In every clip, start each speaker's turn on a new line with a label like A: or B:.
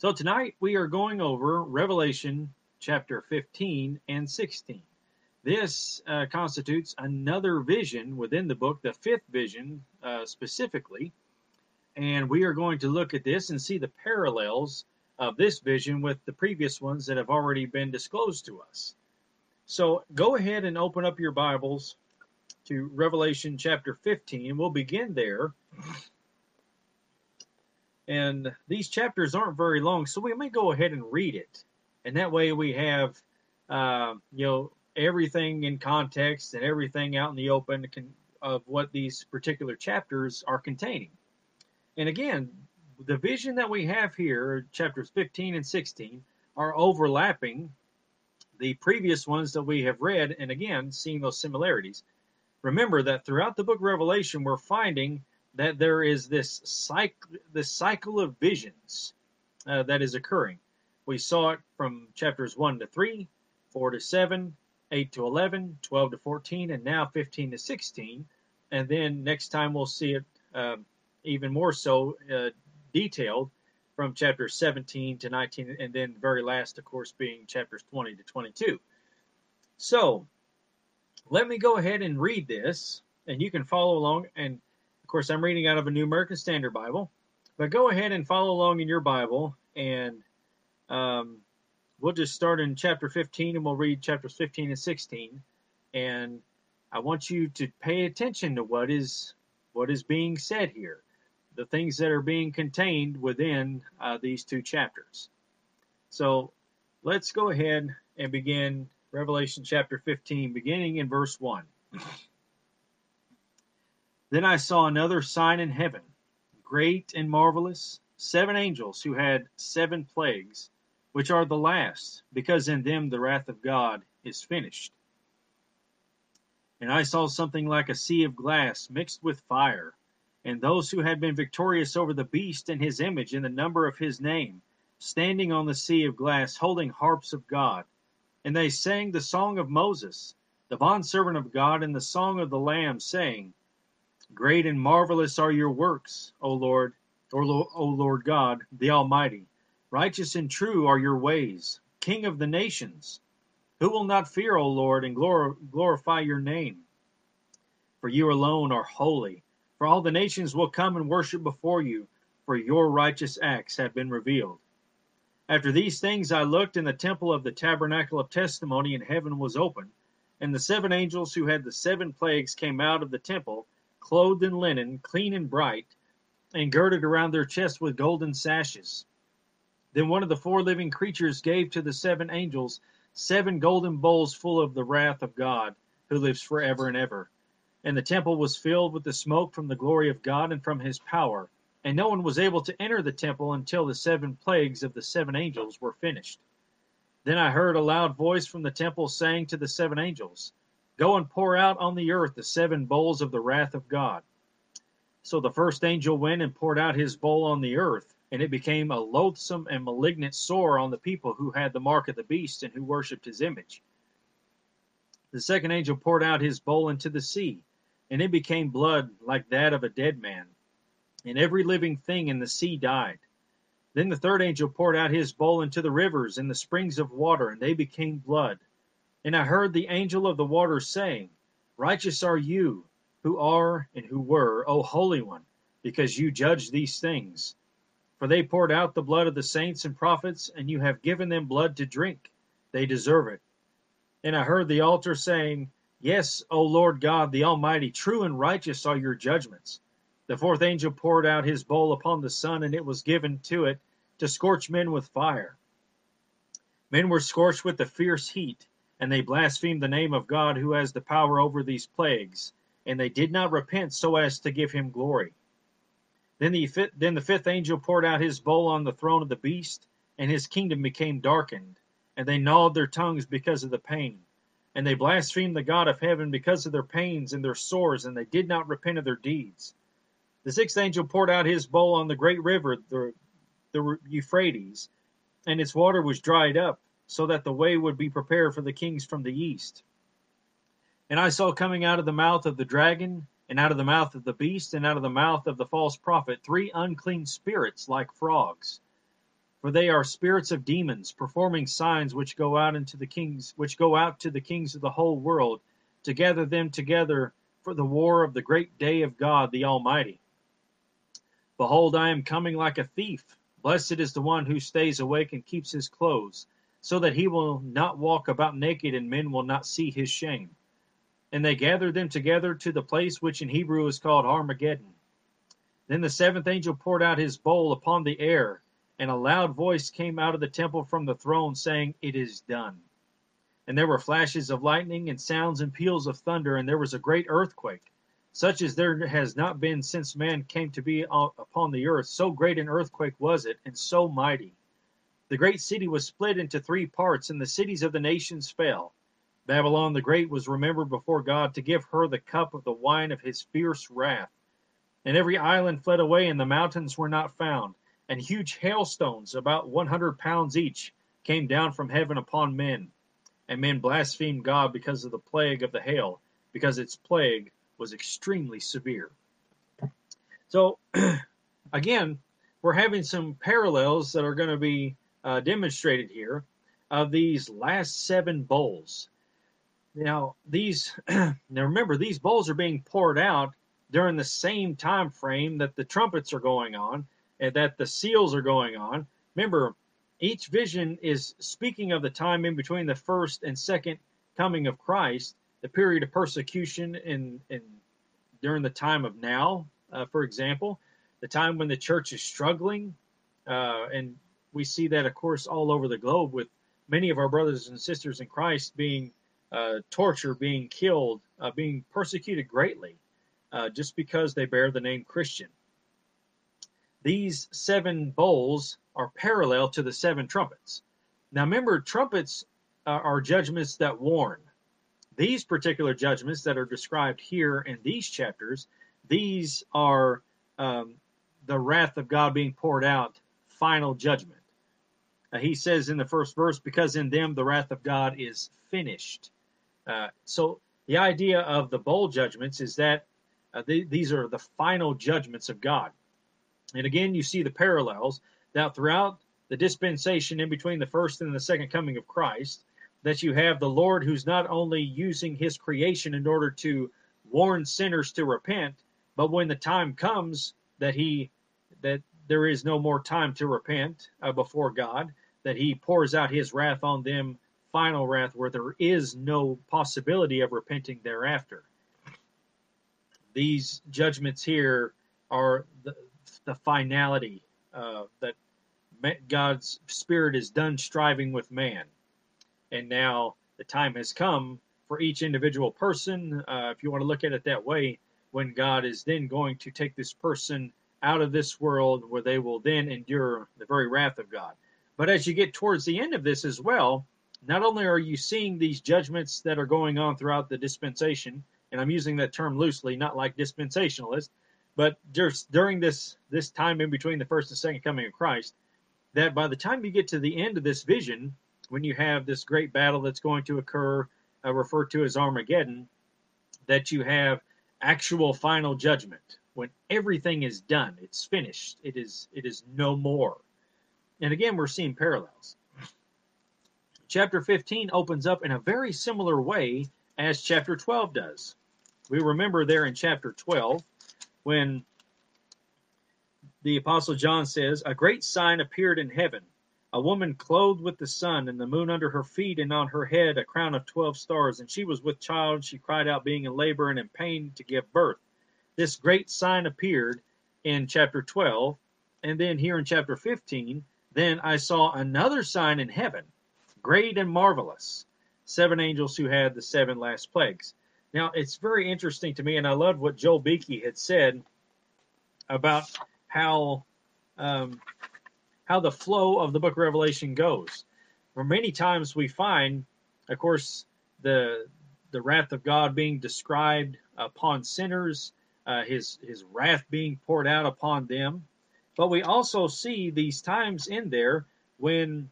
A: So tonight we are going over Revelation chapter 15 and 16. This uh, constitutes another vision within the book, the fifth vision uh, specifically. And we are going to look at this and see the parallels of this vision with the previous ones that have already been disclosed to us. So go ahead and open up your Bibles to Revelation chapter 15, we'll begin there. And these chapters aren't very long, so we may go ahead and read it. And that way we have, uh, you know, everything in context and everything out in the open of what these particular chapters are containing. And again, the vision that we have here, chapters 15 and 16, are overlapping the previous ones that we have read, and again, seeing those similarities. Remember that throughout the book of Revelation, we're finding that there is this cycle, this cycle of visions uh, that is occurring. We saw it from chapters 1 to 3, 4 to 7, 8 to 11, 12 to 14, and now 15 to 16. And then next time we'll see it uh, even more so uh, detailed from chapter 17 to 19, and then very last, of course, being chapters 20 to 22. So let me go ahead and read this, and you can follow along. And course, I'm reading out of a New American Standard Bible, but go ahead and follow along in your Bible, and um, we'll just start in chapter 15 and we'll read chapters 15 and 16. And I want you to pay attention to what is what is being said here the things that are being contained within uh, these two chapters. So let's go ahead and begin Revelation chapter 15, beginning in verse 1. Then I saw another sign in heaven, great and marvelous, seven angels who had seven plagues, which are the last, because in them the wrath of God is finished. And I saw something like a sea of glass mixed with fire and those who had been victorious over the beast and his image in the number of his name, standing on the sea of glass, holding harps of God. And they sang the song of Moses, the bondservant of God, and the song of the Lamb, saying, Great and marvelous are your works, O Lord, O Lord God, the Almighty. Righteous and true are your ways, King of the nations. Who will not fear, O Lord, and glorify your name? For you alone are holy for all the nations will come and worship before you, for your righteous acts have been revealed. After these things I looked, and the temple of the tabernacle of testimony in heaven was open, and the seven angels who had the seven plagues came out of the temple, clothed in linen, clean and bright, and girded around their chests with golden sashes. Then one of the four living creatures gave to the seven angels seven golden bowls full of the wrath of God, who lives forever and ever. And the temple was filled with the smoke from the glory of God and from his power. And no one was able to enter the temple until the seven plagues of the seven angels were finished. Then I heard a loud voice from the temple saying to the seven angels, Go and pour out on the earth the seven bowls of the wrath of God. So the first angel went and poured out his bowl on the earth, and it became a loathsome and malignant sore on the people who had the mark of the beast and who worshipped his image. The second angel poured out his bowl into the sea and it became blood like that of a dead man. And every living thing in the sea died. Then the third angel poured out his bowl into the rivers and the springs of water, and they became blood. And I heard the angel of the waters saying, Righteous are you, who are and who were, O Holy One, because you judge these things. For they poured out the blood of the saints and prophets, and you have given them blood to drink. They deserve it. And I heard the altar saying, Yes, O Lord God, the Almighty, true and righteous are your judgments. The fourth angel poured out his bowl upon the sun, and it was given to it to scorch men with fire. Men were scorched with the fierce heat, and they blasphemed the name of God who has the power over these plagues, and they did not repent so as to give him glory. Then the, then the fifth angel poured out his bowl on the throne of the beast, and his kingdom became darkened, and they gnawed their tongues because of the pain and they blasphemed the God of heaven because of their pains and their sores, and they did not repent of their deeds. The sixth angel poured out his bowl on the great river, the, the Euphrates, and its water was dried up, so that the way would be prepared for the kings from the east. And I saw coming out of the mouth of the dragon, and out of the mouth of the beast, and out of the mouth of the false prophet, three unclean spirits like frogs. for they are spirits of demons, performing signs which go out into the kings, which go out to the kings of the whole world, to gather them together for the war of the great day of God the Almighty. Behold, I am coming like a thief. Blessed is the one who stays awake and keeps his clothes, so that he will not walk about naked, and men will not see his shame. And they gathered them together to the place which in Hebrew is called Armageddon. Then the seventh angel poured out his bowl upon the air and a loud voice came out of the temple from the throne, saying, It is done. And there were flashes of lightning, and sounds and peals of thunder, and there was a great earthquake, such as there has not been since man came to be uh, upon the earth. So great an earthquake was it, and so mighty. The great city was split into three parts, and the cities of the nations fell. Babylon the Great was remembered before God to give her the cup of the wine of his fierce wrath. And every island fled away, and the mountains were not found and huge hailstones, about 100 pounds each, came down from heaven upon men. And men blasphemed God because of the plague of the hail, because its plague was extremely severe. So, again, we're having some parallels that are going to be uh, demonstrated here of these last seven bowls. Now, these now remember these bowls are being poured out during the same time frame that the trumpets are going on, and that the seals are going on. Remember, each vision is speaking of the time in between the first and second coming of Christ, the period of persecution in, in during the time of now, uh, for example, the time when the church is struggling, uh, and we see that, of course, all over the globe with many of our brothers and sisters in Christ being uh, tortured, being killed, uh, being persecuted greatly, uh, just because they bear the name Christian. These seven bowls are parallel to the seven trumpets. Now, remember, trumpets are judgments that warn. These particular judgments that are described here in these chapters, these are um, the wrath of God being poured out, final judgment. Uh, he says in the first verse, because in them the wrath of God is finished. Uh, so the idea of the bowl judgments is that uh, these are the final judgments of God. And again, you see the parallels that throughout the dispensation in between the first and the second coming of Christ, that you have the Lord who's not only using his creation in order to warn sinners to repent, but when the time comes that he that there is no more time to repent uh, before God, that he pours out his wrath on them, final wrath, where there is no possibility of repenting thereafter. These judgments here are the, the finality uh, that God's Spirit is done striving with man. And now the time has come for each individual person, uh, if you want to look at it that way, when God is then going to take this person out of this world where they will then endure the very wrath of God. But as you get towards the end of this as well, not only are you seeing these judgments that are going on throughout the dispensation, and I'm using that term loosely, not like dispensationalist, but just during this this time in between the first and second coming of Christ, that by the time you get to the end of this vision, when you have this great battle that's going to occur, uh, referred to as Armageddon, that you have actual final judgment when everything is done, it's finished, it is it is no more. And again, we're seeing parallels. Chapter 15 opens up in a very similar way as chapter 12 does. We remember there in chapter 12 when the Apostle John says, A great sign appeared in heaven. A woman clothed with the sun and the moon under her feet and on her head a crown of 12 stars. And she was with child. She cried out being in labor and in pain to give birth. This great sign appeared in chapter 12 and then here in chapter 15 then i saw another sign in heaven great and marvelous seven angels who had the seven last plagues now, it's very interesting to me, and I loved what Joel Beeke had said about how um, how the flow of the Book of Revelation goes. For many times we find, of course, the the wrath of God being described upon sinners, uh, his his wrath being poured out upon them, but we also see these times in there when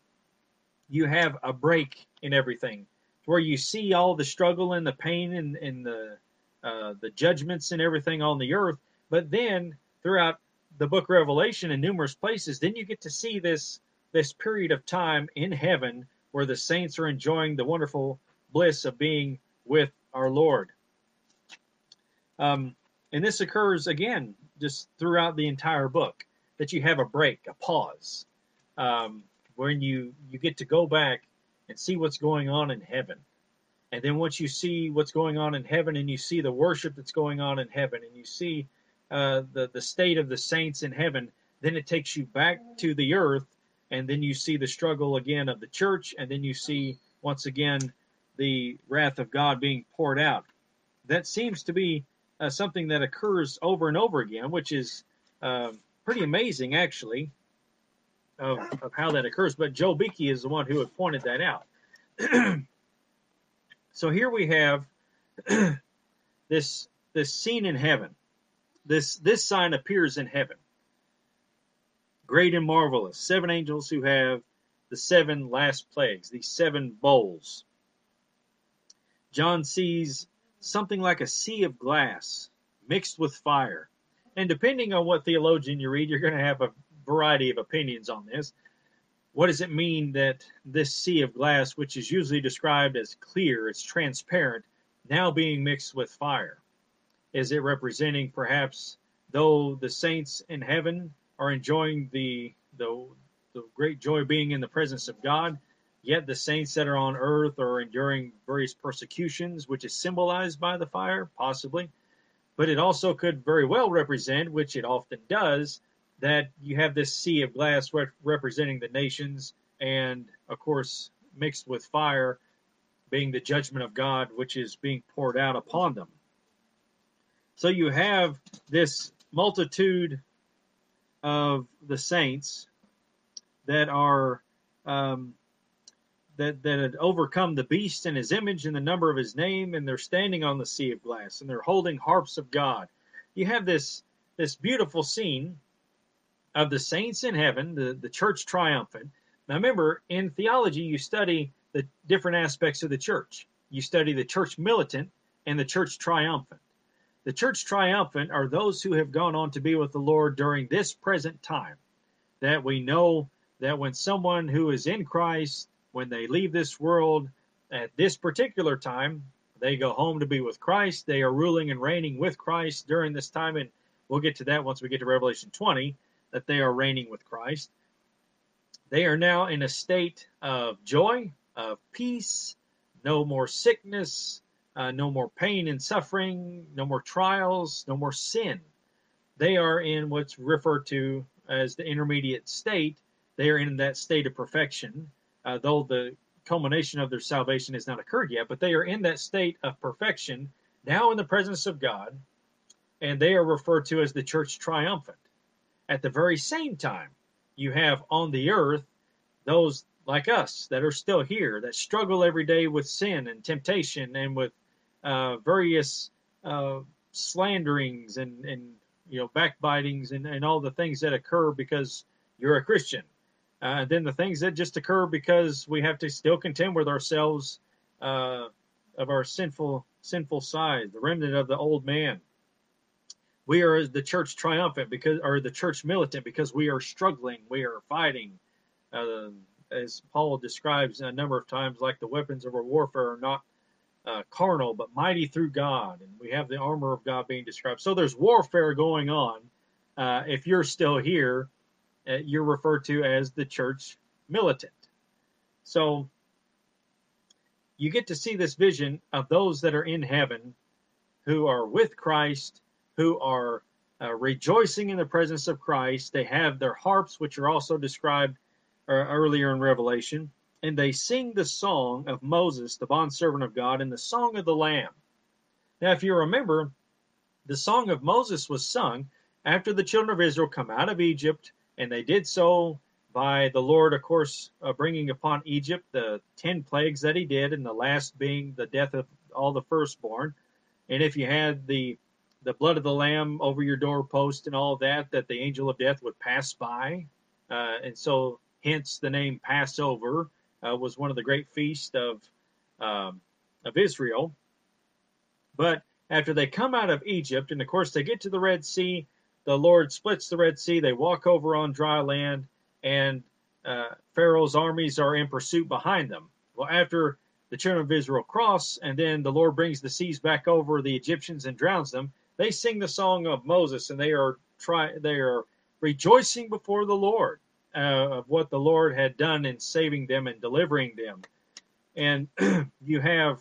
A: you have a break in everything where you see all the struggle and the pain and, and the uh, the judgments and everything on the earth. But then throughout the book Revelation in numerous places, then you get to see this this period of time in heaven where the saints are enjoying the wonderful bliss of being with our Lord. Um, and this occurs again just throughout the entire book that you have a break, a pause, um, when you you get to go back and see what's going on in heaven. And then once you see what's going on in heaven, and you see the worship that's going on in heaven, and you see uh, the the state of the saints in heaven, then it takes you back to the earth, and then you see the struggle again of the church, and then you see once again the wrath of God being poured out. That seems to be uh, something that occurs over and over again, which is uh, pretty amazing, actually, of, of how that occurs. But Joel Beeke is the one who had pointed that out. so here we have this this scene in heaven. This this sign appears in heaven. Great and marvelous. Seven angels who have the seven last plagues, these seven bowls. John sees something like a sea of glass mixed with fire. And depending on what theologian you read, you're going to have a variety of opinions on this. What does it mean that this sea of glass, which is usually described as clear, it's transparent, now being mixed with fire? Is it representing perhaps though the saints in heaven are enjoying the the, the great joy of being in the presence of God, Yet the saints that are on earth are enduring various persecutions, which is symbolized by the fire, possibly. But it also could very well represent, which it often does, that you have this sea of glass re- representing the nations, and of course, mixed with fire, being the judgment of God, which is being poured out upon them. So you have this multitude of the saints that are um, that, that had overcome the beast and his image and the number of his name, and they're standing on the sea of glass and they're holding harps of God. You have this this beautiful scene of the saints in heaven, the, the church triumphant. Now remember, in theology, you study the different aspects of the church. You study the church militant and the church triumphant. The church triumphant are those who have gone on to be with the Lord during this present time. That we know that when someone who is in Christ when they leave this world at this particular time, they go home to be with Christ. They are ruling and reigning with Christ during this time. And we'll get to that once we get to Revelation 20, that they are reigning with Christ. They are now in a state of joy, of peace, no more sickness, uh, no more pain and suffering, no more trials, no more sin. They are in what's referred to as the intermediate state. They are in that state of perfection uh, though the culmination of their salvation has not occurred yet, but they are in that state of perfection now in the presence of God, and they are referred to as the church triumphant. At the very same time, you have on the earth those like us that are still here, that struggle every day with sin and temptation and with uh, various uh, slanderings and, and you know backbitings and, and all the things that occur because you're a Christian uh, then the things that just occur because we have to still contend with ourselves uh, of our sinful sinful side, the remnant of the old man. We are the church triumphant because, or the church militant because we are struggling, we are fighting. Uh, as Paul describes a number of times, like the weapons of our warfare are not uh, carnal, but mighty through God. And we have the armor of God being described. So there's warfare going on. Uh, if you're still here, you're referred to as the church militant. So you get to see this vision of those that are in heaven who are with Christ, who are uh, rejoicing in the presence of Christ. They have their harps, which are also described uh, earlier in Revelation, and they sing the song of Moses, the bondservant of God, and the song of the Lamb. Now, if you remember, the song of Moses was sung after the children of Israel come out of Egypt and they did so by the Lord, of course, uh, bringing upon Egypt the 10 plagues that he did, and the last being the death of all the firstborn. And if you had the the blood of the lamb over your doorpost and all that, that the angel of death would pass by. Uh, and so, hence the name Passover uh, was one of the great feasts of, um, of Israel. But after they come out of Egypt, and of course they get to the Red Sea, the Lord splits the Red Sea. They walk over on dry land, and uh, Pharaoh's armies are in pursuit behind them. Well, after the children of Israel cross, and then the Lord brings the seas back over the Egyptians and drowns them, they sing the song of Moses, and they are try they are rejoicing before the Lord uh, of what the Lord had done in saving them and delivering them. And you have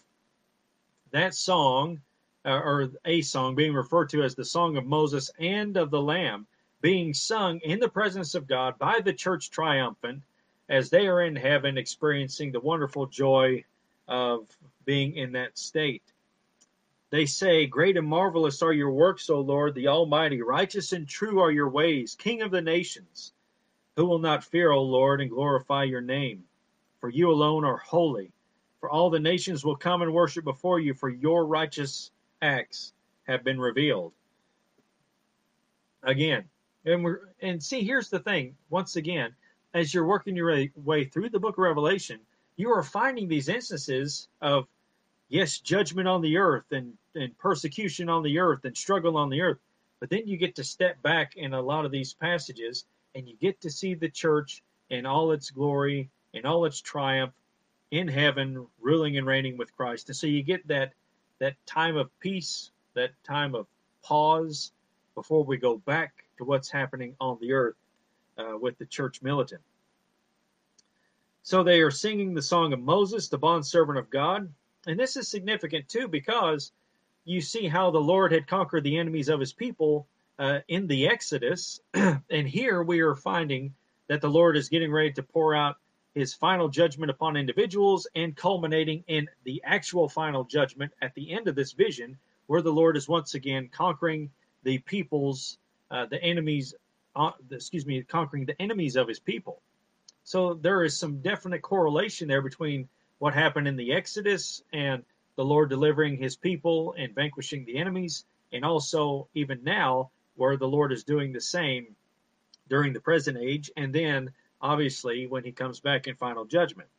A: that song, uh, or a song, being referred to as the Song of Moses and of the Lamb, being sung in the presence of God by the church triumphant as they are in heaven experiencing the wonderful joy of being in that state. They say, Great and marvelous are your works, O Lord, the Almighty. Righteous and true are your ways, King of the nations. Who will not fear, O Lord, and glorify your name? For you alone are holy. For all the nations will come and worship before you, for your righteous acts have been revealed. Again, and we're and see here's the thing. Once again, as you're working your way through the book of Revelation, you are finding these instances of yes, judgment on the earth and, and persecution on the earth and struggle on the earth. But then you get to step back in a lot of these passages and you get to see the church in all its glory, in all its triumph, in heaven, ruling and reigning with Christ. And so you get that that time of peace, that time of pause before we go back to what's happening on the earth uh, with the church militant. So they are singing the song of Moses, the bondservant of God. And this is significant too because you see how the Lord had conquered the enemies of his people uh, in the Exodus. and here we are finding that the Lord is getting ready to pour out his final judgment upon individuals and culminating in the actual final judgment at the end of this vision, where the Lord is once again conquering the peoples, uh, the enemies, uh, excuse me, conquering the enemies of his people. So there is some definite correlation there between what happened in the Exodus and the Lord delivering his people and vanquishing the enemies, and also even now where the Lord is doing the same during the present age, and then obviously when he comes back in final judgment.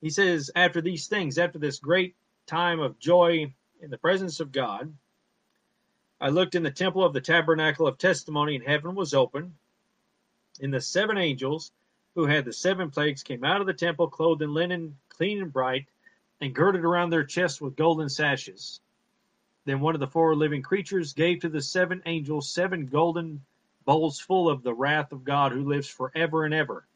A: He says, after these things, after this great time of joy in the presence of God, I looked in the temple of the tabernacle of testimony, and heaven was open. And the seven angels who had the seven plagues came out of the temple, clothed in linen, clean and bright, and girded around their chests with golden sashes. Then one of the four living creatures gave to the seven angels seven golden bowls full of the wrath of God who lives forever and ever.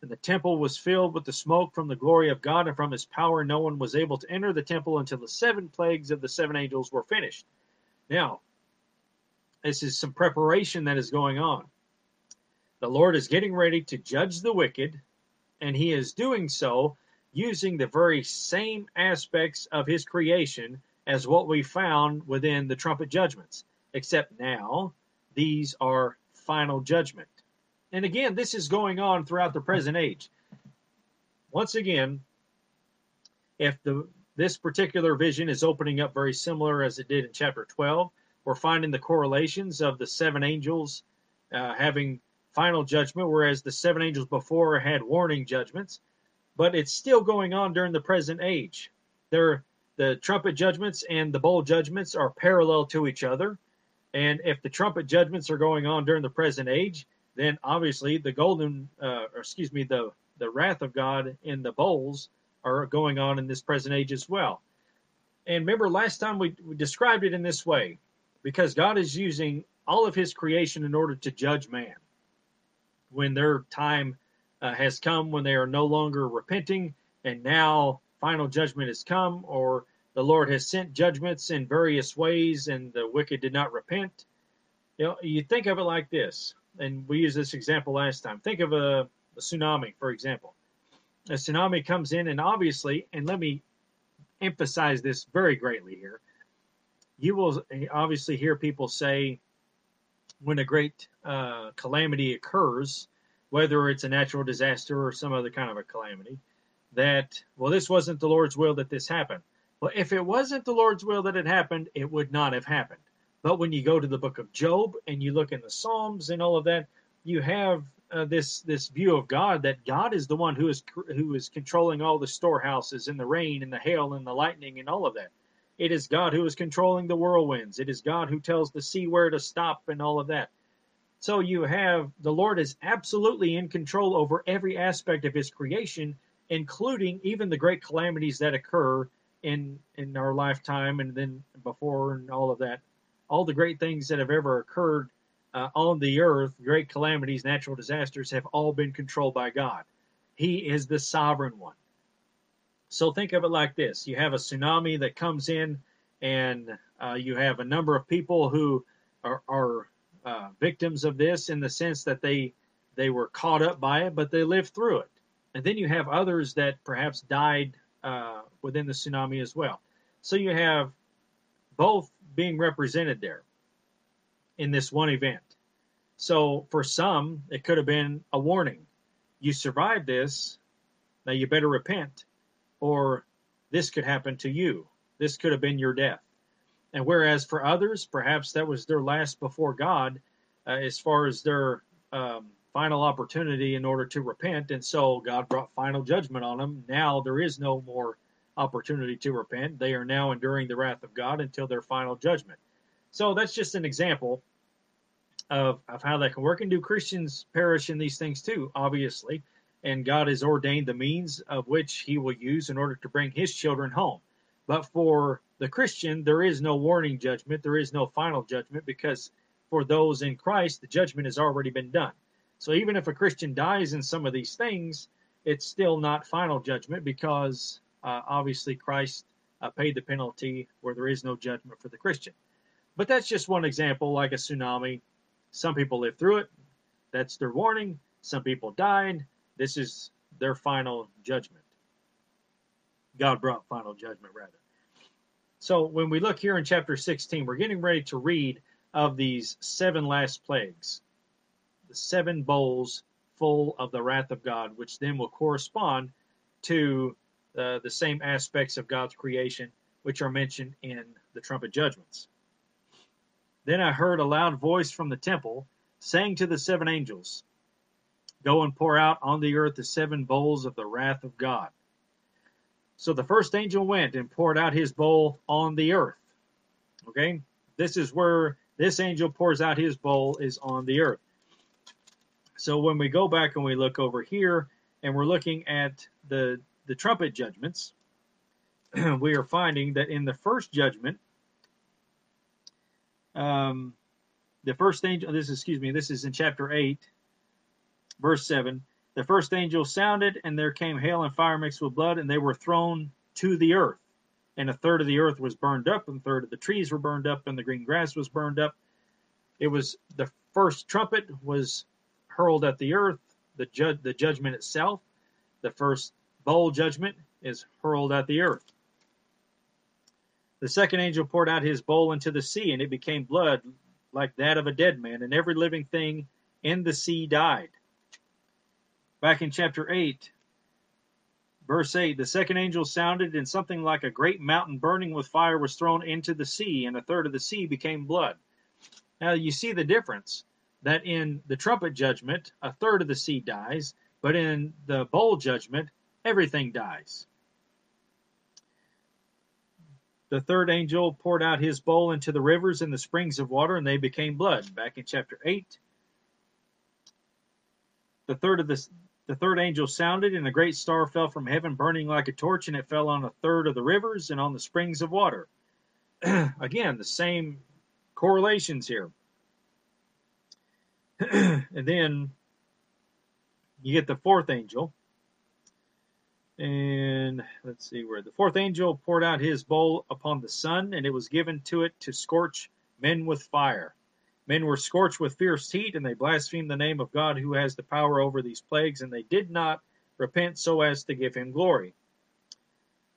A: And the temple was filled with the smoke from the glory of God and from his power. No one was able to enter the temple until the seven plagues of the seven angels were finished. Now, this is some preparation that is going on. The Lord is getting ready to judge the wicked, and he is doing so using the very same aspects of his creation as what we found within the trumpet judgments, except now these are final judgment. And again, this is going on throughout the present age. Once again, if the this particular vision is opening up very similar as it did in chapter 12, we're finding the correlations of the seven angels uh, having final judgment, whereas the seven angels before had warning judgments. But it's still going on during the present age. There, the trumpet judgments and the bowl judgments are parallel to each other. And if the trumpet judgments are going on during the present age, then obviously the golden, uh, or excuse me, the the wrath of God in the bowls are going on in this present age as well. And remember, last time we, we described it in this way, because God is using all of His creation in order to judge man when their time uh, has come, when they are no longer repenting, and now final judgment has come, or the Lord has sent judgments in various ways, and the wicked did not repent. You know, you think of it like this, and we used this example last time. Think of a, a tsunami, for example. A tsunami comes in, and obviously, and let me emphasize this very greatly here. You will obviously hear people say, when a great uh, calamity occurs, whether it's a natural disaster or some other kind of a calamity, that, well, this wasn't the Lord's will that this happened. Well, if it wasn't the Lord's will that it happened, it would not have happened. But when you go to the book of Job and you look in the Psalms and all of that, you have uh, this this view of God that God is the one who is who is controlling all the storehouses and the rain and the hail and the lightning and all of that. It is God who is controlling the whirlwinds. It is God who tells the sea where to stop and all of that. So you have the Lord is absolutely in control over every aspect of his creation, including even the great calamities that occur in in our lifetime and then before and all of that. All the great things that have ever occurred uh, on the earth, great calamities, natural disasters, have all been controlled by God. He is the sovereign one. So think of it like this you have a tsunami that comes in, and uh, you have a number of people who are, are uh, victims of this in the sense that they they were caught up by it, but they lived through it. And then you have others that perhaps died uh, within the tsunami as well. So you have both being represented there in this one event. So for some, it could have been a warning. You survived this, now you better repent, or this could happen to you. This could have been your death. And whereas for others, perhaps that was their last before God, uh, as far as their um, final opportunity in order to repent. And so God brought final judgment on them. Now there is no more opportunity to repent. They are now enduring the wrath of God until their final judgment. So that's just an example of, of how that can work. And do Christians perish in these things too? Obviously. And God has ordained the means of which He will use in order to bring His children home. But for the Christian, there is no warning judgment, there is no final judgment, because for those in Christ, the judgment has already been done. So even if a Christian dies in some of these things, it's still not final judgment because uh, obviously Christ uh, paid the penalty where there is no judgment for the Christian. But that's just one example, like a tsunami. Some people live through it. That's their warning. Some people died. This is their final judgment. God brought final judgment, rather. So when we look here in chapter 16, we're getting ready to read of these seven last plagues, the seven bowls full of the wrath of God, which then will correspond to uh, the same aspects of God's creation, which are mentioned in the trumpet judgments. Then I heard a loud voice from the temple saying to the seven angels, Go and pour out on the earth the seven bowls of the wrath of God. So the first angel went and poured out his bowl on the earth. Okay? This is where this angel pours out his bowl is on the earth. So when we go back and we look over here and we're looking at the the trumpet judgments, we are finding that in the first judgment, um, the first angel, this is, excuse me, this is in chapter 8, verse 7. The first angel sounded, and there came hail and fire mixed with blood, and they were thrown to the earth. And a third of the earth was burned up, and a third of the trees were burned up, and the green grass was burned up. It was the first trumpet was hurled at the earth, the, ju- the judgment itself. The first bowl judgment is hurled at the earth. The second angel poured out his bowl into the sea, and it became blood like that of a dead man, and every living thing in the sea died. Back in chapter 8, verse 8, the second angel sounded, and something like a great mountain burning with fire was thrown into the sea, and a third of the sea became blood. Now you see the difference that in the trumpet judgment, a third of the sea dies, but in the bowl judgment, everything dies. The third angel poured out his bowl into the rivers and the springs of water, and they became blood. Back in chapter 8. The third of the, the third angel sounded, and a great star fell from heaven, burning like a torch, and it fell on a third of the rivers and on the springs of water. Again, the same correlations here. and then you get the fourth angel, and let's see where the fourth angel poured out his bowl upon the sun, and it was given to it to scorch men with fire. Men were scorched with fierce heat, and they blasphemed the name of God who has the power over these plagues, and they did not repent so as to give him glory.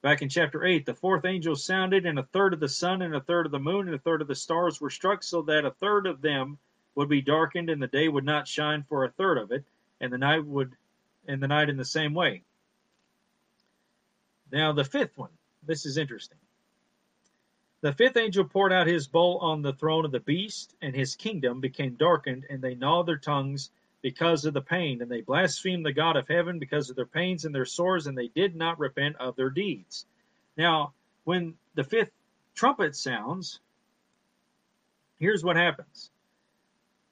A: Back in chapter 8, the fourth angel sounded, and a third of the sun, and a third of the moon, and a third of the stars were struck, so that a third of them would be darkened, and the day would not shine for a third of it, and the night would and the night in the same way. Now, the fifth one, this is interesting. The fifth angel poured out his bowl on the throne of the beast, and his kingdom became darkened, and they gnawed their tongues because of the pain, and they blasphemed the God of heaven because of their pains and their sores, and they did not repent of their deeds. Now, when the fifth trumpet sounds, here's what happens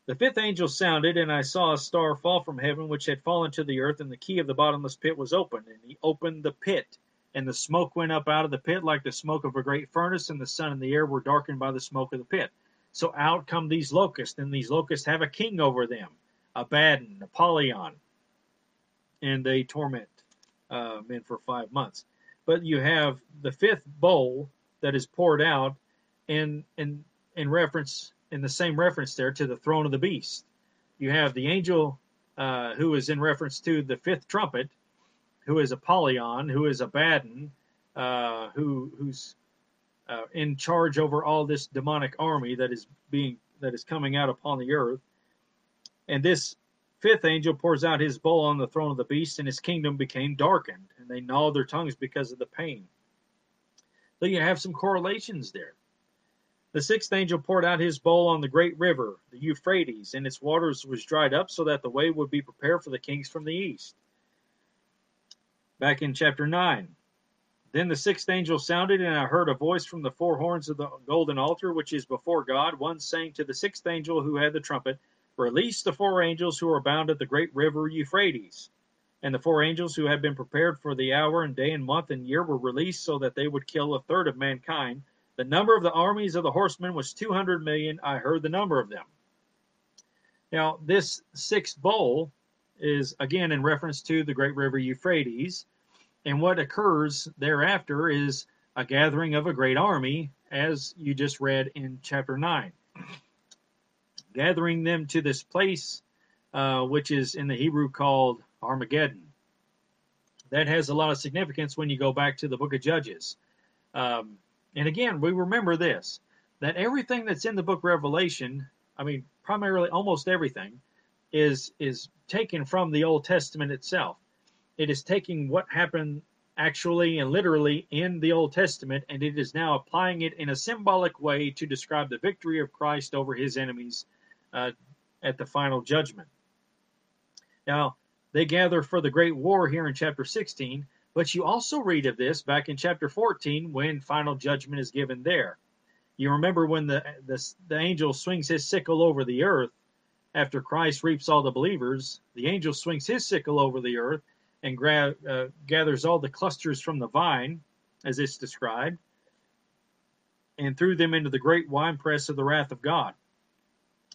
A: The fifth angel sounded, and I saw a star fall from heaven, which had fallen to the earth, and the key of the bottomless pit was opened. And he opened the pit, and the smoke went up out of the pit like the smoke of a great furnace, and the sun and the air were darkened by the smoke of the pit. So out come these locusts, and these locusts have a king over them, Abaddon, Apollyon, and they torment uh, men for five months. But you have the fifth bowl that is poured out, in in in reference in the same reference there to the throne of the beast. You have the angel uh, who is in reference to the fifth trumpet, who is Apollyon, who is Abaddon, uh, who who's uh, in charge over all this demonic army that is being that is coming out upon the earth. And this fifth angel pours out his bowl on the throne of the beast, and his kingdom became darkened, and they gnawed their tongues because of the pain. So you have some correlations there. The sixth angel poured out his bowl on the great river, the Euphrates, and its waters was dried up so that the way would be prepared for the kings from the east. Back in chapter 9. Then the sixth angel sounded, and I heard a voice from the four horns of the golden altar, which is before God, one saying to the sixth angel who had the trumpet, Release the four angels who are bound at the great river Euphrates. And the four angels who had been prepared for the hour and day and month and year were released so that they would kill a third of mankind the number of the armies of the horsemen was 200 million. I heard the number of them. Now, this sixth bowl is again in reference to the great river Euphrates. And what occurs thereafter is a gathering of a great army, as you just read in chapter 9. Gathering them to this place, uh, which is in the Hebrew called Armageddon. That has a lot of significance when you go back to the book of Judges. Um, and again, we remember this that everything that's in the book Revelation, I mean, primarily almost everything, is is taken from the Old Testament itself. It is taking what happened actually and literally in the Old Testament, and it is now applying it in a symbolic way to describe the victory of Christ over his enemies uh, at the final judgment. Now, they gather for the great war here in chapter 16, but you also read of this back in chapter 14 when final judgment is given there. You remember when the, the, the angel swings his sickle over the earth after Christ reaps all the believers, the angel swings his sickle over the earth and uh, gathers all the clusters from the vine, as it's described, and threw them into the great winepress of the wrath of God.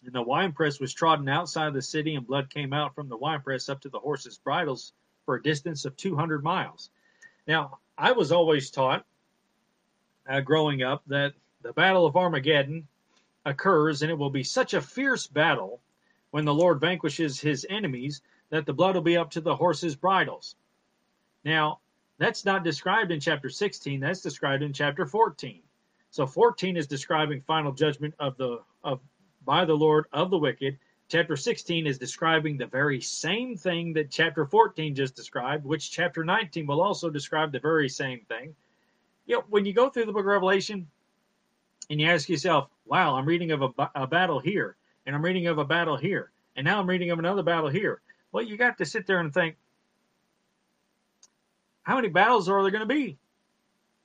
A: And the winepress was trodden outside the city, and blood came out from the winepress up to the horses' bridles for a distance of 200 miles. Now, I was always taught uh, growing up that the Battle of Armageddon occurs, and it will be such a fierce battle when the Lord vanquishes his enemies that the blood will be up to the horses' bridles. Now, that's not described in chapter 16, that's described in chapter 14. So 14 is describing final judgment of the of by the Lord of the wicked, Chapter 16 is describing the very same thing that chapter 14 just described, which chapter 19 will also describe the very same thing. You know, when you go through the book of Revelation and you ask yourself, wow, I'm reading of a, a battle here, and I'm reading of a battle here, and now I'm reading of another battle here. Well, you got to sit there and think, how many battles are there going to be?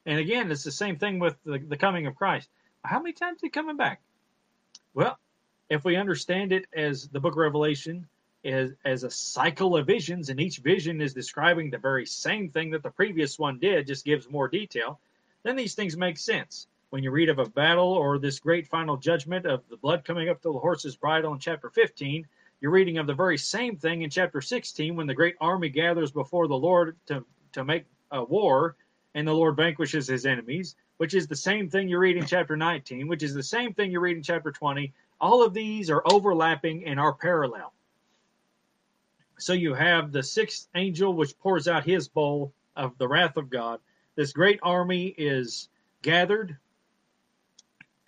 A: And again, it's the same thing with the, the coming of Christ. How many times is he coming back? Well, if we understand it as the book of Revelation as, as a cycle of visions, and each vision is describing the very same thing that the previous one did, just gives more detail, then these things make sense. When you read of a battle or this great final judgment of the blood coming up to the horse's bridle in chapter 15, you're reading of the very same thing in chapter 16 when the great army gathers before the Lord to, to make a war and the Lord vanquishes his enemies, which is the same thing you read in chapter 19, which is the same thing you read in chapter 20, all of these are overlapping and are parallel. So you have the sixth angel, which pours out his bowl of the wrath of God. This great army is gathered,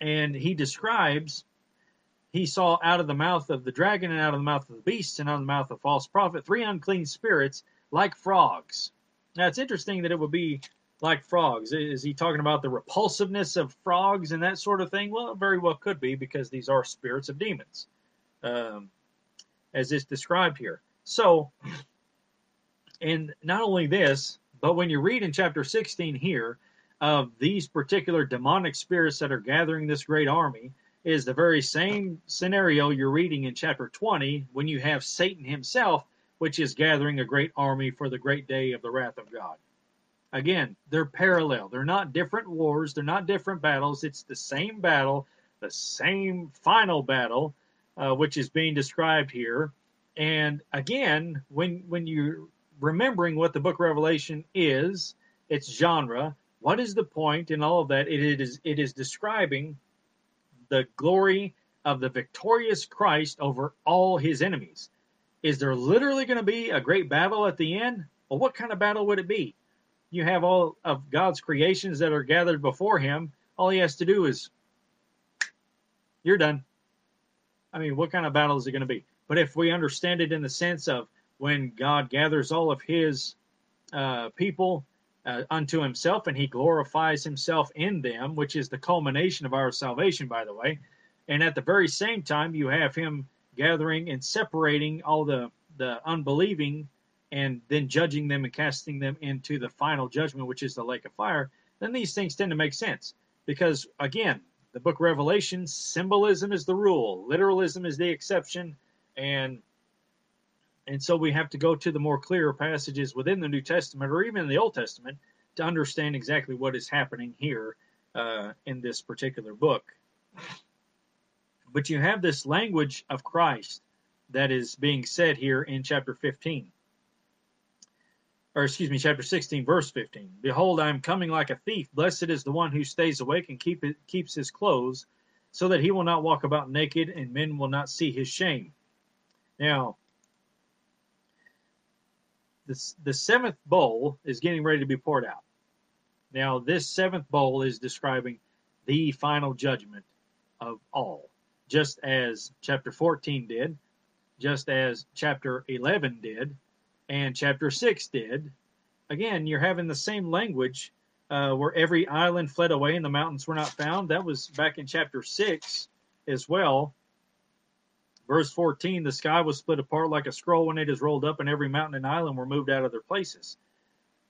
A: and he describes he saw out of the mouth of the dragon and out of the mouth of the beast and out of the mouth of false prophet three unclean spirits like frogs. Now it's interesting that it would be like frogs. Is he talking about the repulsiveness of frogs and that sort of thing? Well, very well could be because these are spirits of demons, um, as is described here. So, and not only this, but when you read in chapter 16 here of these particular demonic spirits that are gathering this great army, is the very same scenario you're reading in chapter 20 when you have Satan himself, which is gathering a great army for the great day of the wrath of God. Again, they're parallel. They're not different wars, they're not different battles. It's the same battle, the same final battle, uh, which is being described here. And again, when when you're remembering what the book of Revelation is, its genre, what is the point in all of that? It is it is describing the glory of the victorious Christ over all his enemies. Is there literally going to be a great battle at the end? Well, what kind of battle would it be? You have all of God's creations that are gathered before him. All he has to do is, you're done. I mean, what kind of battle is it going to be? But if we understand it in the sense of when God gathers all of his uh, people uh, unto himself and he glorifies himself in them, which is the culmination of our salvation, by the way. And at the very same time, you have him gathering and separating all the, the unbelieving and then judging them and casting them into the final judgment, which is the lake of fire. Then these things tend to make sense because, again, the book of Revelation, symbolism is the rule, literalism is the exception. And and so we have to go to the more clear passages within the New Testament or even the Old Testament to understand exactly what is happening here uh, in this particular book. But you have this language of Christ that is being said here in chapter 15. Or excuse me, chapter 16, verse 15. Behold, I am coming like a thief. Blessed is the one who stays awake and keep it, keeps his clothes, so that he will not walk about naked, and men will not see his shame. Now, the, the seventh bowl is getting ready to be poured out. Now, this seventh bowl is describing the final judgment of all, just as chapter 14 did, just as chapter 11 did, and chapter 6 did. Again, you're having the same language uh, where every island fled away and the mountains were not found. That was back in chapter 6 as well. Verse 14 The sky was split apart like a scroll when it is rolled up, and every mountain and island were moved out of their places.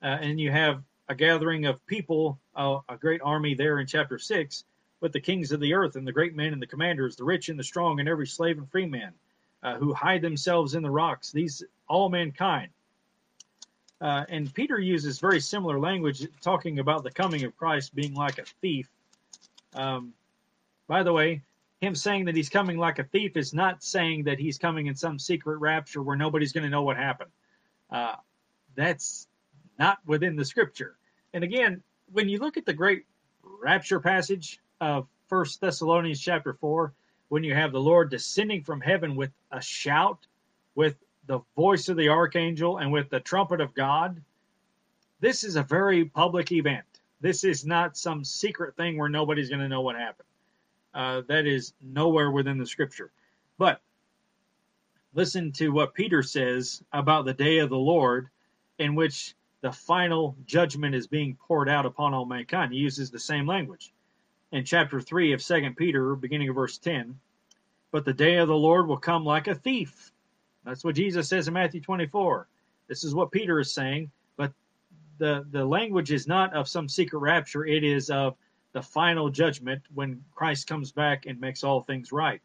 A: Uh, and you have a gathering of people, uh, a great army there in chapter 6, with the kings of the earth, and the great men and the commanders, the rich and the strong, and every slave and free man, uh, who hide themselves in the rocks, these all mankind. Uh, and Peter uses very similar language, talking about the coming of Christ being like a thief. Um, by the way, him saying that he's coming like a thief is not saying that he's coming in some secret rapture where nobody's going to know what happened. Uh, that's not within the scripture. And again, when you look at the great rapture passage of First Thessalonians chapter four, when you have the Lord descending from heaven with a shout, with the voice of the archangel, and with the trumpet of God, this is a very public event. This is not some secret thing where nobody's going to know what happened. Uh, that is nowhere within the scripture. But listen to what Peter says about the day of the Lord, in which the final judgment is being poured out upon all mankind. He uses the same language. In chapter 3 of 2 Peter, beginning of verse 10, but the day of the Lord will come like a thief. That's what Jesus says in Matthew 24. This is what Peter is saying, but the, the language is not of some secret rapture, it is of the final judgment when Christ comes back and makes all things right.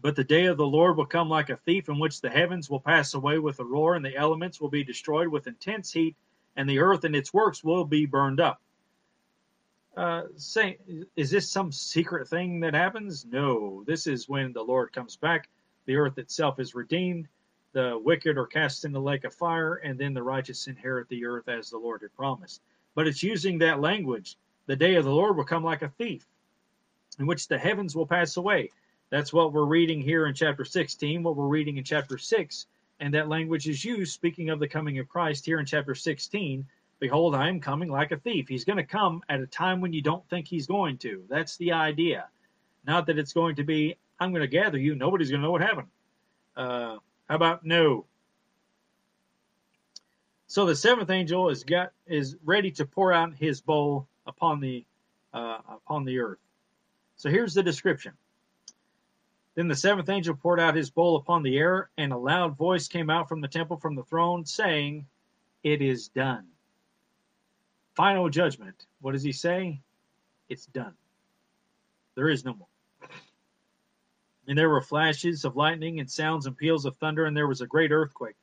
A: But the day of the Lord will come like a thief, in which the heavens will pass away with a roar, and the elements will be destroyed with intense heat, and the earth and its works will be burned up. Uh, say, is this some secret thing that happens? No, this is when the Lord comes back. The earth itself is redeemed. The wicked are cast in the lake of fire, and then the righteous inherit the earth as the Lord had promised. But it's using that language. The day of the Lord will come like a thief, in which the heavens will pass away. That's what we're reading here in chapter 16, what we're reading in chapter 6. And that language is used, speaking of the coming of Christ here in chapter 16. Behold, I am coming like a thief. He's going to come at a time when you don't think he's going to. That's the idea. Not that it's going to be, I'm going to gather you. Nobody's going to know what happened. Uh, how about no? So the seventh angel is got is ready to pour out his bowl upon the uh, upon the earth. So here's the description. Then the seventh angel poured out his bowl upon the air, and a loud voice came out from the temple from the throne, saying, "It is done." Final judgment. What does he say? It's done. There is no more. And there were flashes of lightning and sounds and peals of thunder, and there was a great earthquake,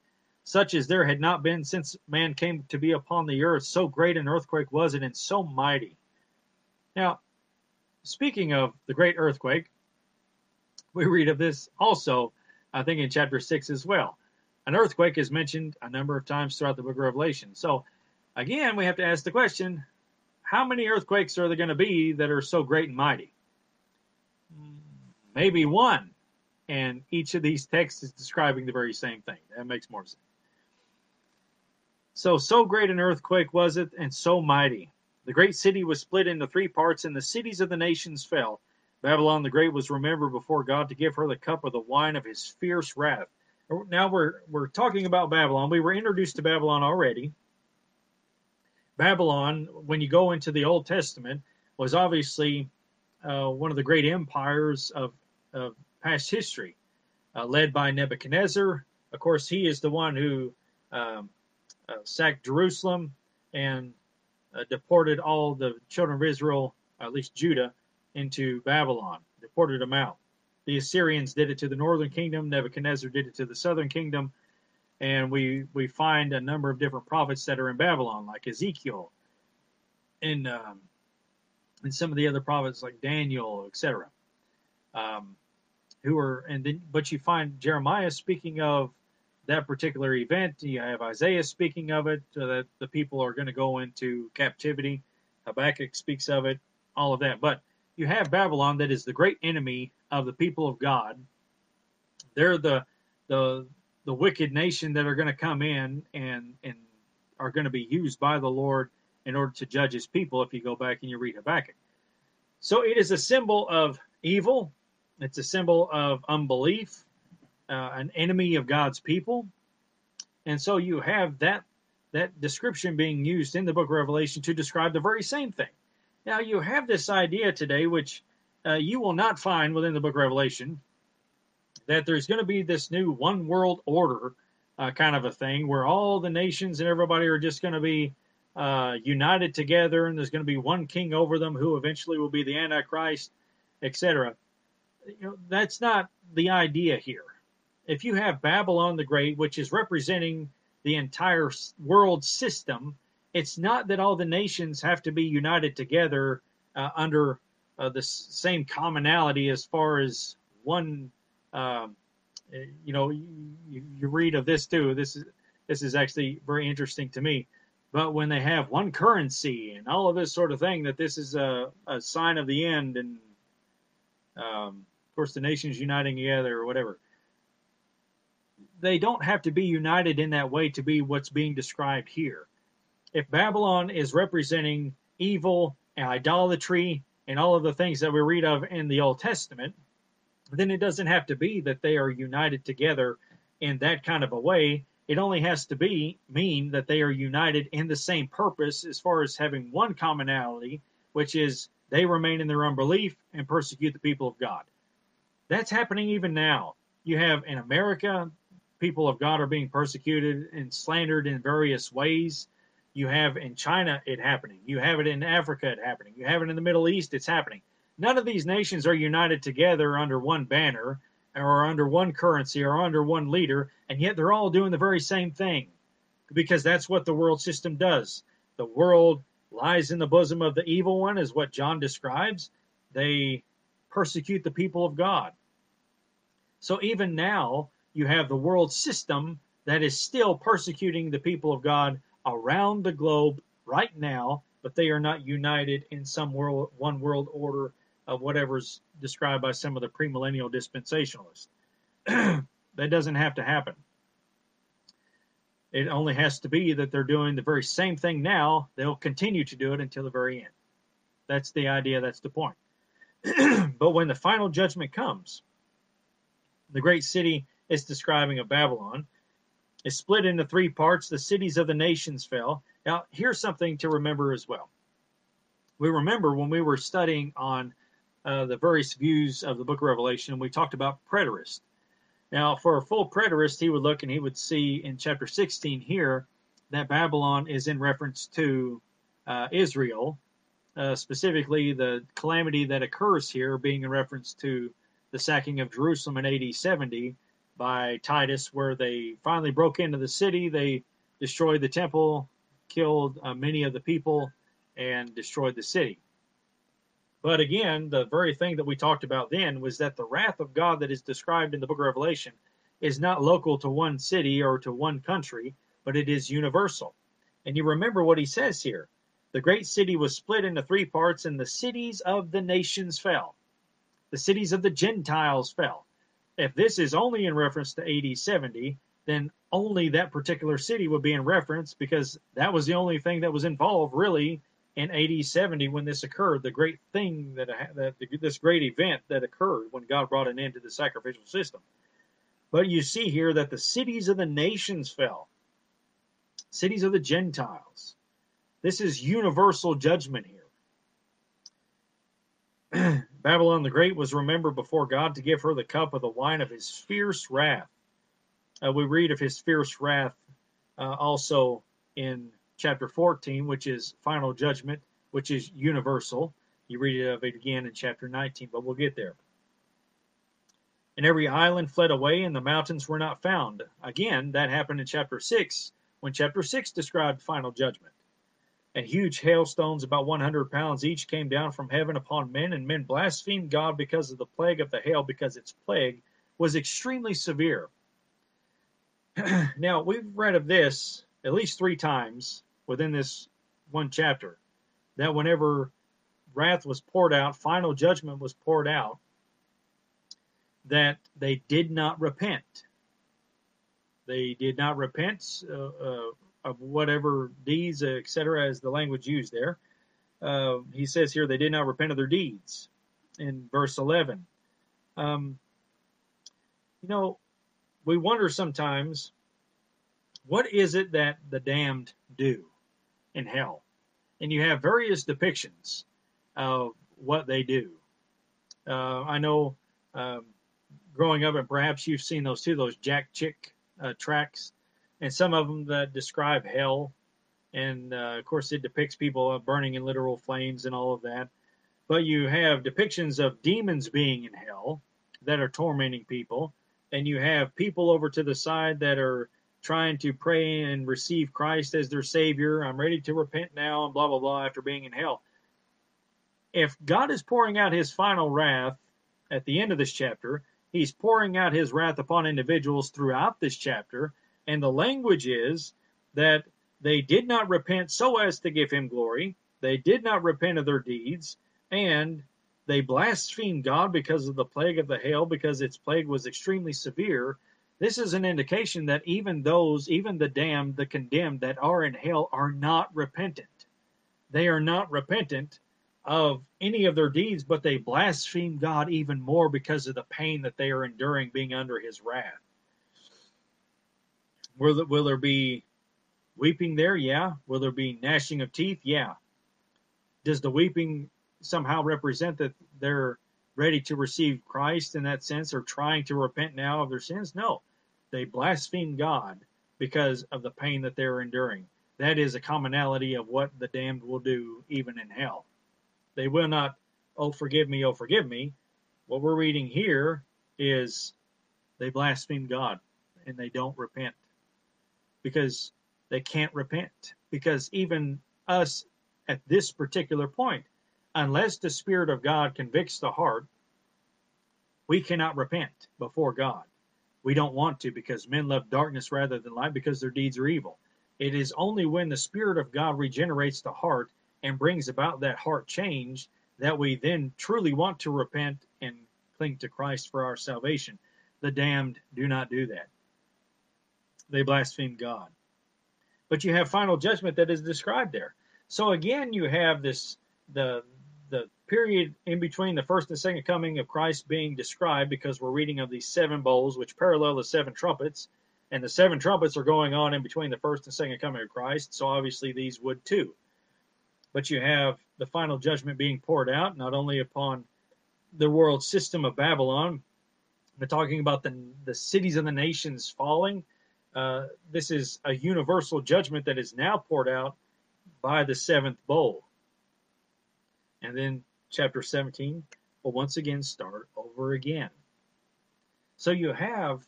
A: such as there had not been since man came to be upon the earth. So great an earthquake was it, and so mighty. Now, speaking of the great earthquake, we read of this also, I think, in chapter 6 as well. An earthquake is mentioned a number of times throughout the book of Revelation. So, again, we have to ask the question how many earthquakes are there going to be that are so great and mighty? Maybe one. And each of these texts is describing the very same thing. That makes more sense. So, so great an earthquake was it, and so mighty. The great city was split into three parts, and the cities of the nations fell. Babylon the Great was remembered before God to give her the cup of the wine of his fierce wrath. Now we're we're talking about Babylon. We were introduced to Babylon already. Babylon, when you go into the Old Testament, was obviously uh, one of the great empires of of past history, uh, led by Nebuchadnezzar. Of course, he is the one who um, uh, sacked Jerusalem and uh, deported all the children of Israel, at least Judah, into Babylon, deported them out. The Assyrians did it to the northern kingdom, Nebuchadnezzar did it to the southern kingdom, and we, we find a number of different prophets that are in Babylon, like Ezekiel, and um, and some of the other prophets like Daniel, etc. Um, who are and then but you find Jeremiah speaking of that particular event. You have Isaiah speaking of it that the people are going to go into captivity. Habakkuk speaks of it, all of that. But you have Babylon that is the great enemy of the people of God. They're the the the wicked nation that are going to come in and and are going to be used by the Lord in order to judge his people if you go back and you read Habakkuk. So it is a symbol of evil, it's a symbol of unbelief, uh, an enemy of God's people. And so you have that that description being used in the book of Revelation to describe the very same thing. Now you have this idea today, which uh, you will not find within the book of Revelation, that there's going to be this new one world order uh, kind of a thing where all the nations and everybody are just going to be uh, united together and there's going to be one king over them who eventually will be the Antichrist, etc you know, that's not the idea here. If you have Babylon the Great, which is representing the entire world system, it's not that all the nations have to be united together uh, under uh, the same commonality as far as one. Um, you know, you, you read of this too. This is this is actually very interesting to me. But when they have one currency and all of this sort of thing, that this is a, a sign of the end and um, of course, the nations uniting together or whatever. They don't have to be united in that way to be what's being described here. If Babylon is representing evil and idolatry and all of the things that we read of in the Old Testament, then it doesn't have to be that they are united together in that kind of a way. It only has to be mean that they are united in the same purpose as far as having one commonality, which is they remain in their unbelief and persecute the people of God. That's happening even now. You have in America, people of God are being persecuted and slandered in various ways. You have in China it happening. You have it in Africa it happening. You have it in the Middle East it's happening. None of these nations are united together under one banner or under one currency or under one leader, and yet they're all doing the very same thing because that's what the world system does. The world lies in the bosom of the evil one, is what John describes. They persecute the people of God. So even now, you have the world system that is still persecuting the people of God around the globe right now, but they are not united in some world, one world order of whatever's described by some of the premillennial dispensationalists. that doesn't have to happen. It only has to be that they're doing the very same thing now. They'll continue to do it until the very end. That's the idea. That's the point. but when the final judgment comes, the great city is describing of Babylon is split into three parts. The cities of the nations fell. Now, here's something to remember as well. We remember when we were studying on uh, the various views of the book of Revelation, we talked about preterist. Now, for a full preterist, he would look and he would see in chapter 16 here that Babylon is in reference to uh, Israel, uh, specifically the calamity that occurs here being in reference to the sacking of Jerusalem in AD 70 by Titus, where they finally broke into the city. They destroyed the temple, killed uh, many of the people, and destroyed the city. But again, the very thing that we talked about then was that the wrath of God that is described in the book of Revelation is not local to one city or to one country, but it is universal. And you remember what he says here the great city was split into three parts, and the cities of the nations fell. The cities of the Gentiles fell. If this is only in reference to AD 70, then only that particular city would be in reference because that was the only thing that was involved really in AD 70 when this occurred. The great thing that, that this great event that occurred when God brought an end to the sacrificial system. But you see here that the cities of the nations fell, cities of the Gentiles. This is universal judgment here. Babylon the Great was remembered before God to give her the cup of the wine of his fierce wrath. Uh, we read of his fierce wrath uh, also in chapter 14, which is final judgment, which is universal. You read of it again in chapter 19, but we'll get there. And every island fled away, and the mountains were not found. Again, that happened in chapter 6, when chapter 6 described final judgment and huge hailstones about 100 pounds each came down from heaven upon men, and men blasphemed God because of the plague of the hail, because its plague was extremely severe. now, we've read of this at least three times within this one chapter that whenever wrath was poured out, final judgment was poured out, that they did not repent. They did not repent. Uh, uh, of whatever deeds, etc., as the language used there. Uh, he says here they did not repent of their deeds in verse 11. Um, you know, we wonder sometimes what is it that the damned do in hell? And you have various depictions of what they do. Uh, I know um, growing up, and perhaps you've seen those too, those Jack Chick uh, tracks and some of them that describe hell. And uh, of course, it depicts people uh, burning in literal flames and all of that. But you have depictions of demons being in hell that are tormenting people, and you have people over to the side that are trying to pray and receive Christ as their Savior. I'm ready to repent now, and blah, blah, blah, after being in hell. If God is pouring out his final wrath at the end of this chapter, he's pouring out his wrath upon individuals throughout this chapter and the language is that they did not repent so as to give him glory, they did not repent of their deeds, and they blasphemed God because of the plague of the hail, because its plague was extremely severe. This is an indication that even those, even the damned, the condemned that are in hell, are not repentant. They are not repentant of any of their deeds, but they blaspheme God even more because of the pain that they are enduring being under his wrath. Will, will there be weeping there? Yeah. Will there be gnashing of teeth? Yeah. Does the weeping somehow represent that they're ready to receive Christ in that sense or trying to repent now of their sins? No. They blaspheme God because of the pain that they're enduring. That is a commonality of what the damned will do even in hell. They will not, oh, forgive me, oh, forgive me. What we're reading here is they blaspheme God and they don't repent because they can't repent. Because even us at this particular point, unless the Spirit of God convicts the heart, we cannot repent before God. We don't want to because men love darkness rather than light because their deeds are evil. It is only when the Spirit of God regenerates the heart and brings about that heart change that we then truly want to repent and cling to Christ for our salvation. The damned do not do that they blaspheme God. But you have final judgment that is described there. So again, you have this the the period in between the first and second coming of Christ being described because we're reading of these seven bowls which parallel the seven trumpets, and the seven trumpets are going on in between the first and second coming of Christ. So obviously these would too. But you have the final judgment being poured out not only upon the world system of Babylon, but talking about the the cities and the nations falling uh, this is a universal judgment that is now poured out by the seventh bowl. And then chapter 17 will once again start over again. So you have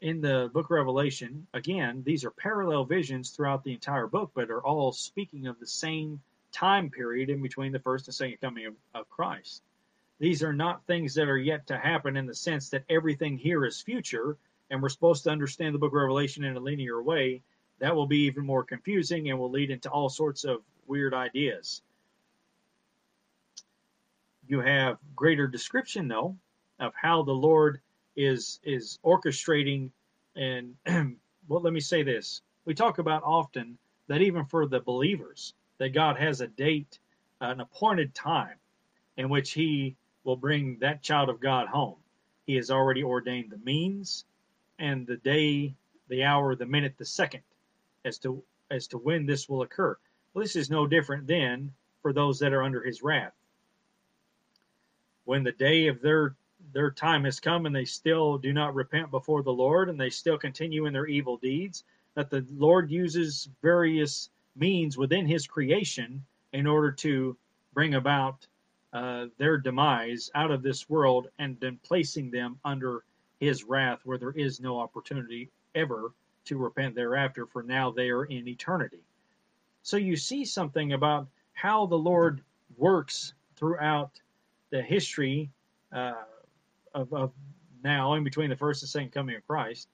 A: in the book Revelation, again, these are parallel visions throughout the entire book, but are all speaking of the same time period in between the first and second coming of, of Christ. These are not things that are yet to happen in the sense that everything here is future, and we're supposed to understand the book of Revelation in a linear way. That will be even more confusing and will lead into all sorts of weird ideas. You have greater description, though, of how the Lord is is orchestrating and well let me say this. We talk about often that even for the believers that god has a date an appointed time in which he will bring that child of god home. He has already ordained the means and the day the hour the minute the second as to as to when this will occur. Well, this is no different than for those that are under his wrath when the day of their their time has come and they still do not repent before the Lord and they still continue in their evil deeds, that the Lord uses various means within his creation in order to bring about uh, their demise out of this world and then placing them under his wrath where there is no opportunity ever to repent thereafter, for now they are in eternity. So you see something about how the Lord works throughout the history uh, of, of now, in between the first and second coming of Christ,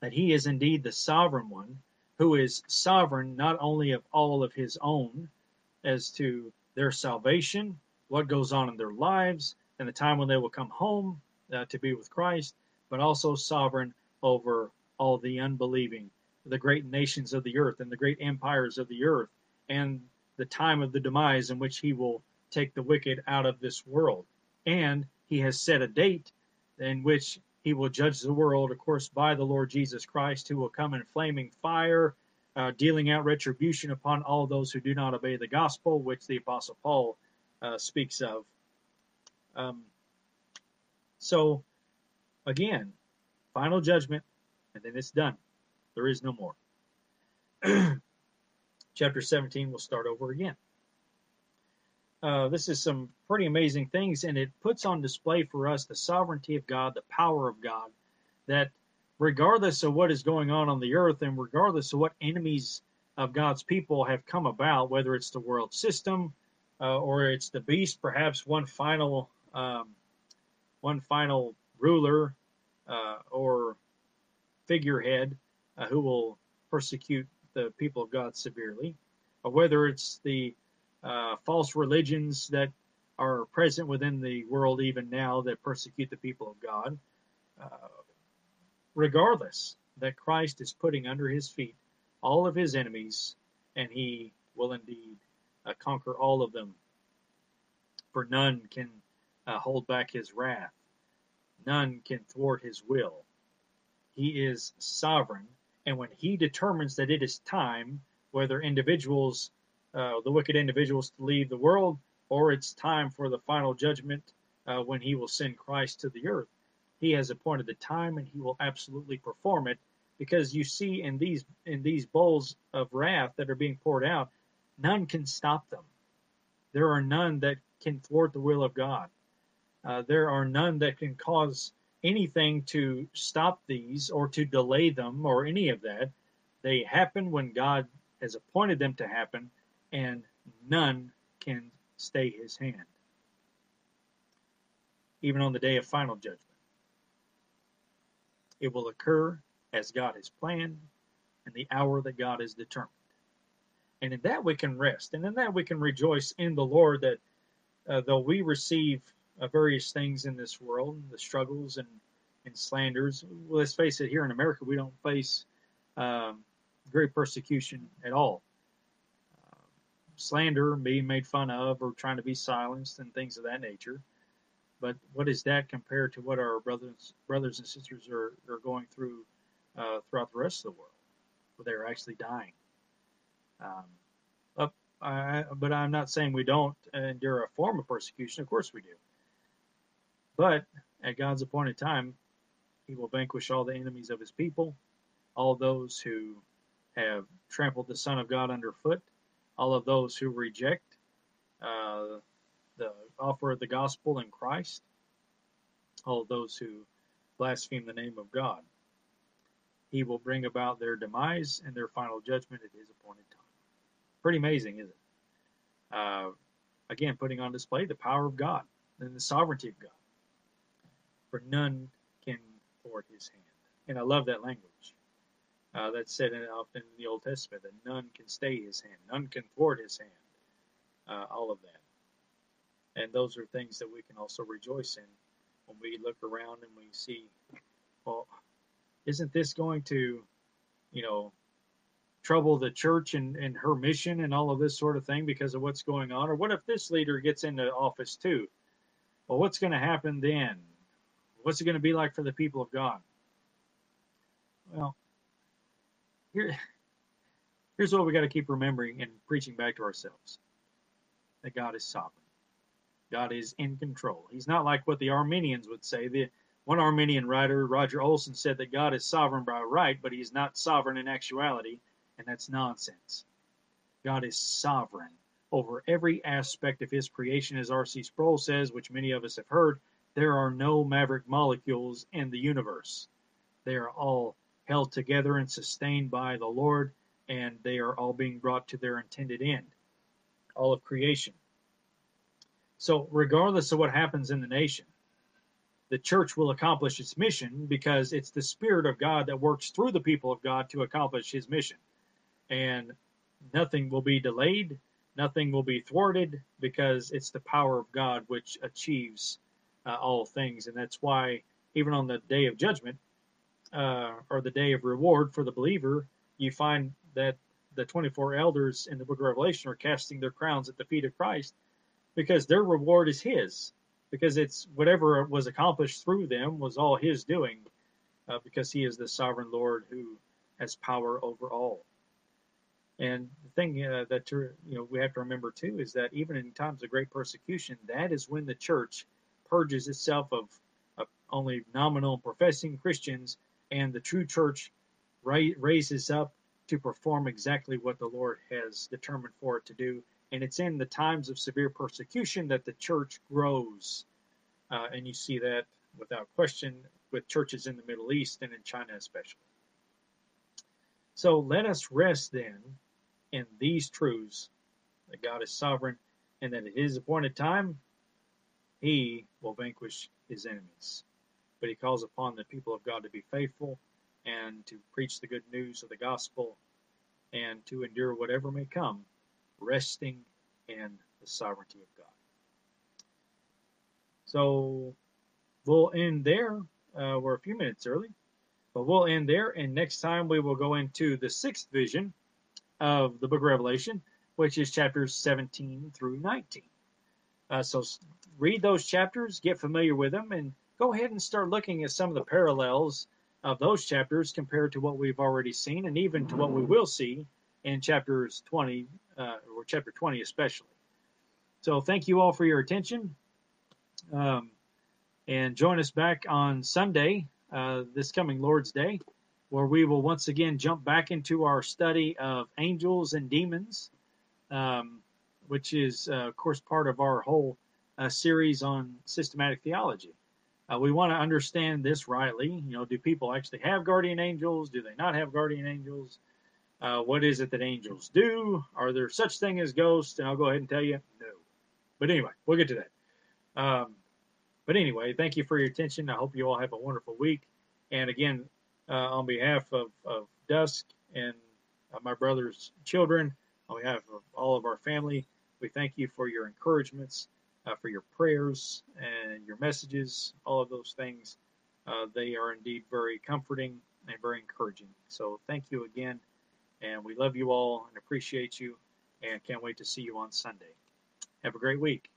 A: that he is indeed the sovereign one who is sovereign not only of all of his own as to their salvation, what goes on in their lives, and the time when they will come home uh, to be with Christ, but also sovereign over all the unbelieving, the great nations of the earth and the great empires of the earth, and the time of the demise in which he will take the wicked out of this world. And he has set a date in which he will judge the world, of course, by the Lord Jesus Christ, who will come in flaming fire, uh, dealing out retribution upon all those who do not obey the gospel, which the Apostle Paul uh, speaks of. Um, so, again, final judgment, and then it's done. There is no more. Chapter 17 will start over again. Uh, this is some pretty amazing things, and it puts on display for us the sovereignty of God, the power of God, that regardless of what is going on on the earth and regardless of what enemies of God's people have come about, whether it's the world system uh, or it's the beast, perhaps one final um, one final ruler uh, or figurehead uh, who will persecute the people of God severely, or whether it's the uh, false religions that are present within the world even now that persecute the people of God. Uh, regardless, that Christ is putting under his feet all of his enemies, and he will indeed uh, conquer all of them. For none can uh, hold back his wrath, none can thwart his will. He is sovereign, and when he determines that it is time, whether individuals uh, the wicked individuals to leave the world, or it's time for the final judgment uh, when he will send Christ to the earth. He has appointed the time, and he will absolutely perform it. Because you see, in these in these bowls of wrath that are being poured out, none can stop them. There are none that can thwart the will of God. Uh, there are none that can cause anything to stop these or to delay them or any of that. They happen when God has appointed them to happen, and none can stay his hand, even on the day of final judgment. It will occur as God has planned and the hour that God has determined. And in that we can rest, and in that we can rejoice in the Lord that uh, though we receive uh, various things in this world, the struggles and, and slanders, let's face it, here in America, we don't face um, great persecution at all slander, being made fun of, or trying to be silenced, and things of that nature. But what is that compared to what our brothers brothers and sisters are, are going through uh, throughout the rest of the world, where they're actually dying? Um, I, but I'm not saying we don't endure a form of persecution. Of course we do. But at God's appointed time, He will vanquish all the enemies of His people, all those who have trampled the Son of God underfoot, all of those who reject uh, the offer of the gospel in Christ, all of those who blaspheme the name of God. He will bring about their demise and their final judgment at his appointed time. Pretty amazing, isn't it? Uh, again, putting on display the power of God and the sovereignty of God. For none can thwart his hand. And I love that language. Uh, that's said often in the Old Testament that none can stay his hand, none can thwart his hand. Uh, all of that. And those are things that we can also rejoice in when we look around and we see, well, isn't this going to, you know, trouble the church and, and her mission and all of this sort of thing because of what's going on? Or what if this leader gets into office too? Well, what's going to happen then? What's it going to be like for the people of God? Well, here, here's what we got to keep remembering and preaching back to ourselves that God is sovereign. God is in control. He's not like what the Arminians would say. The one Arminian writer, Roger Olson, said that God is sovereign by right, but he's not sovereign in actuality, and that's nonsense. God is sovereign over every aspect of his creation, as R.C. Sproul says, which many of us have heard. There are no maverick molecules in the universe. They are all held together and sustained by the Lord, and they are all being brought to their intended end. All of creation. So, regardless of what happens in the nation, the church will accomplish its mission because it's the Spirit of God that works through the people of God to accomplish His mission. And nothing will be delayed, nothing will be thwarted because it's the power of God which achieves uh, all things. And that's why, even on the day of judgment, uh, or the day of reward for the believer, you find that the 24 elders in the book of Revelation are casting their crowns at the feet of Christ because their reward is His, because it's whatever was accomplished through them was all His doing, uh, because He is the sovereign Lord who has power over all. And the thing uh, that you know we have to remember too is that even in times of great persecution, that is when the church purges itself of, of only nominal professing Christians and the true church raises up to perform exactly what the Lord has determined for it to do. And it's in the times of severe persecution that the church grows. Uh, and you see that without question with churches in the Middle East and in China especially. So let us rest then in these truths that God is sovereign and that at his appointed time, he will vanquish his enemies but he calls upon the people of God to be faithful and to preach the good news of the gospel and to endure whatever may come, resting in the sovereignty of God. So we'll end there. Uh, we're a few minutes early, but we'll end there. And next time we will go into the sixth vision of the book of Revelation, which is chapters 17 through 19. Uh, so read those chapters, get familiar with them, and go ahead and start looking at some of the parallels of those chapters compared to what we've already seen and even to what we will see in chapters 20 uh, or chapter 20 especially. So thank you all for your attention. Um, and join us back on sunday uh, this coming lord's day where we will once again jump back into our study of angels and demons um, which is uh, of course part of our whole uh, series on systematic theology uh, we want to understand this rightly. You know, do people actually have guardian angels? Do they not have guardian angels? Uh, what is it that angels do? Are there such thing as ghosts? And I'll go ahead and tell you, no. But anyway, we'll get to that. Um, but anyway, thank you for your attention. I hope you all have a wonderful week. And again, uh, on behalf of, of Dusk and uh, my brother's children, on behalf of all of our family, we thank you for your encouragements uh, for your prayers and your messages, all of those things. Uh, they are indeed very comforting and very encouraging. So thank you again. And we love you all and appreciate you and can't wait to see you on Sunday. Have a great week.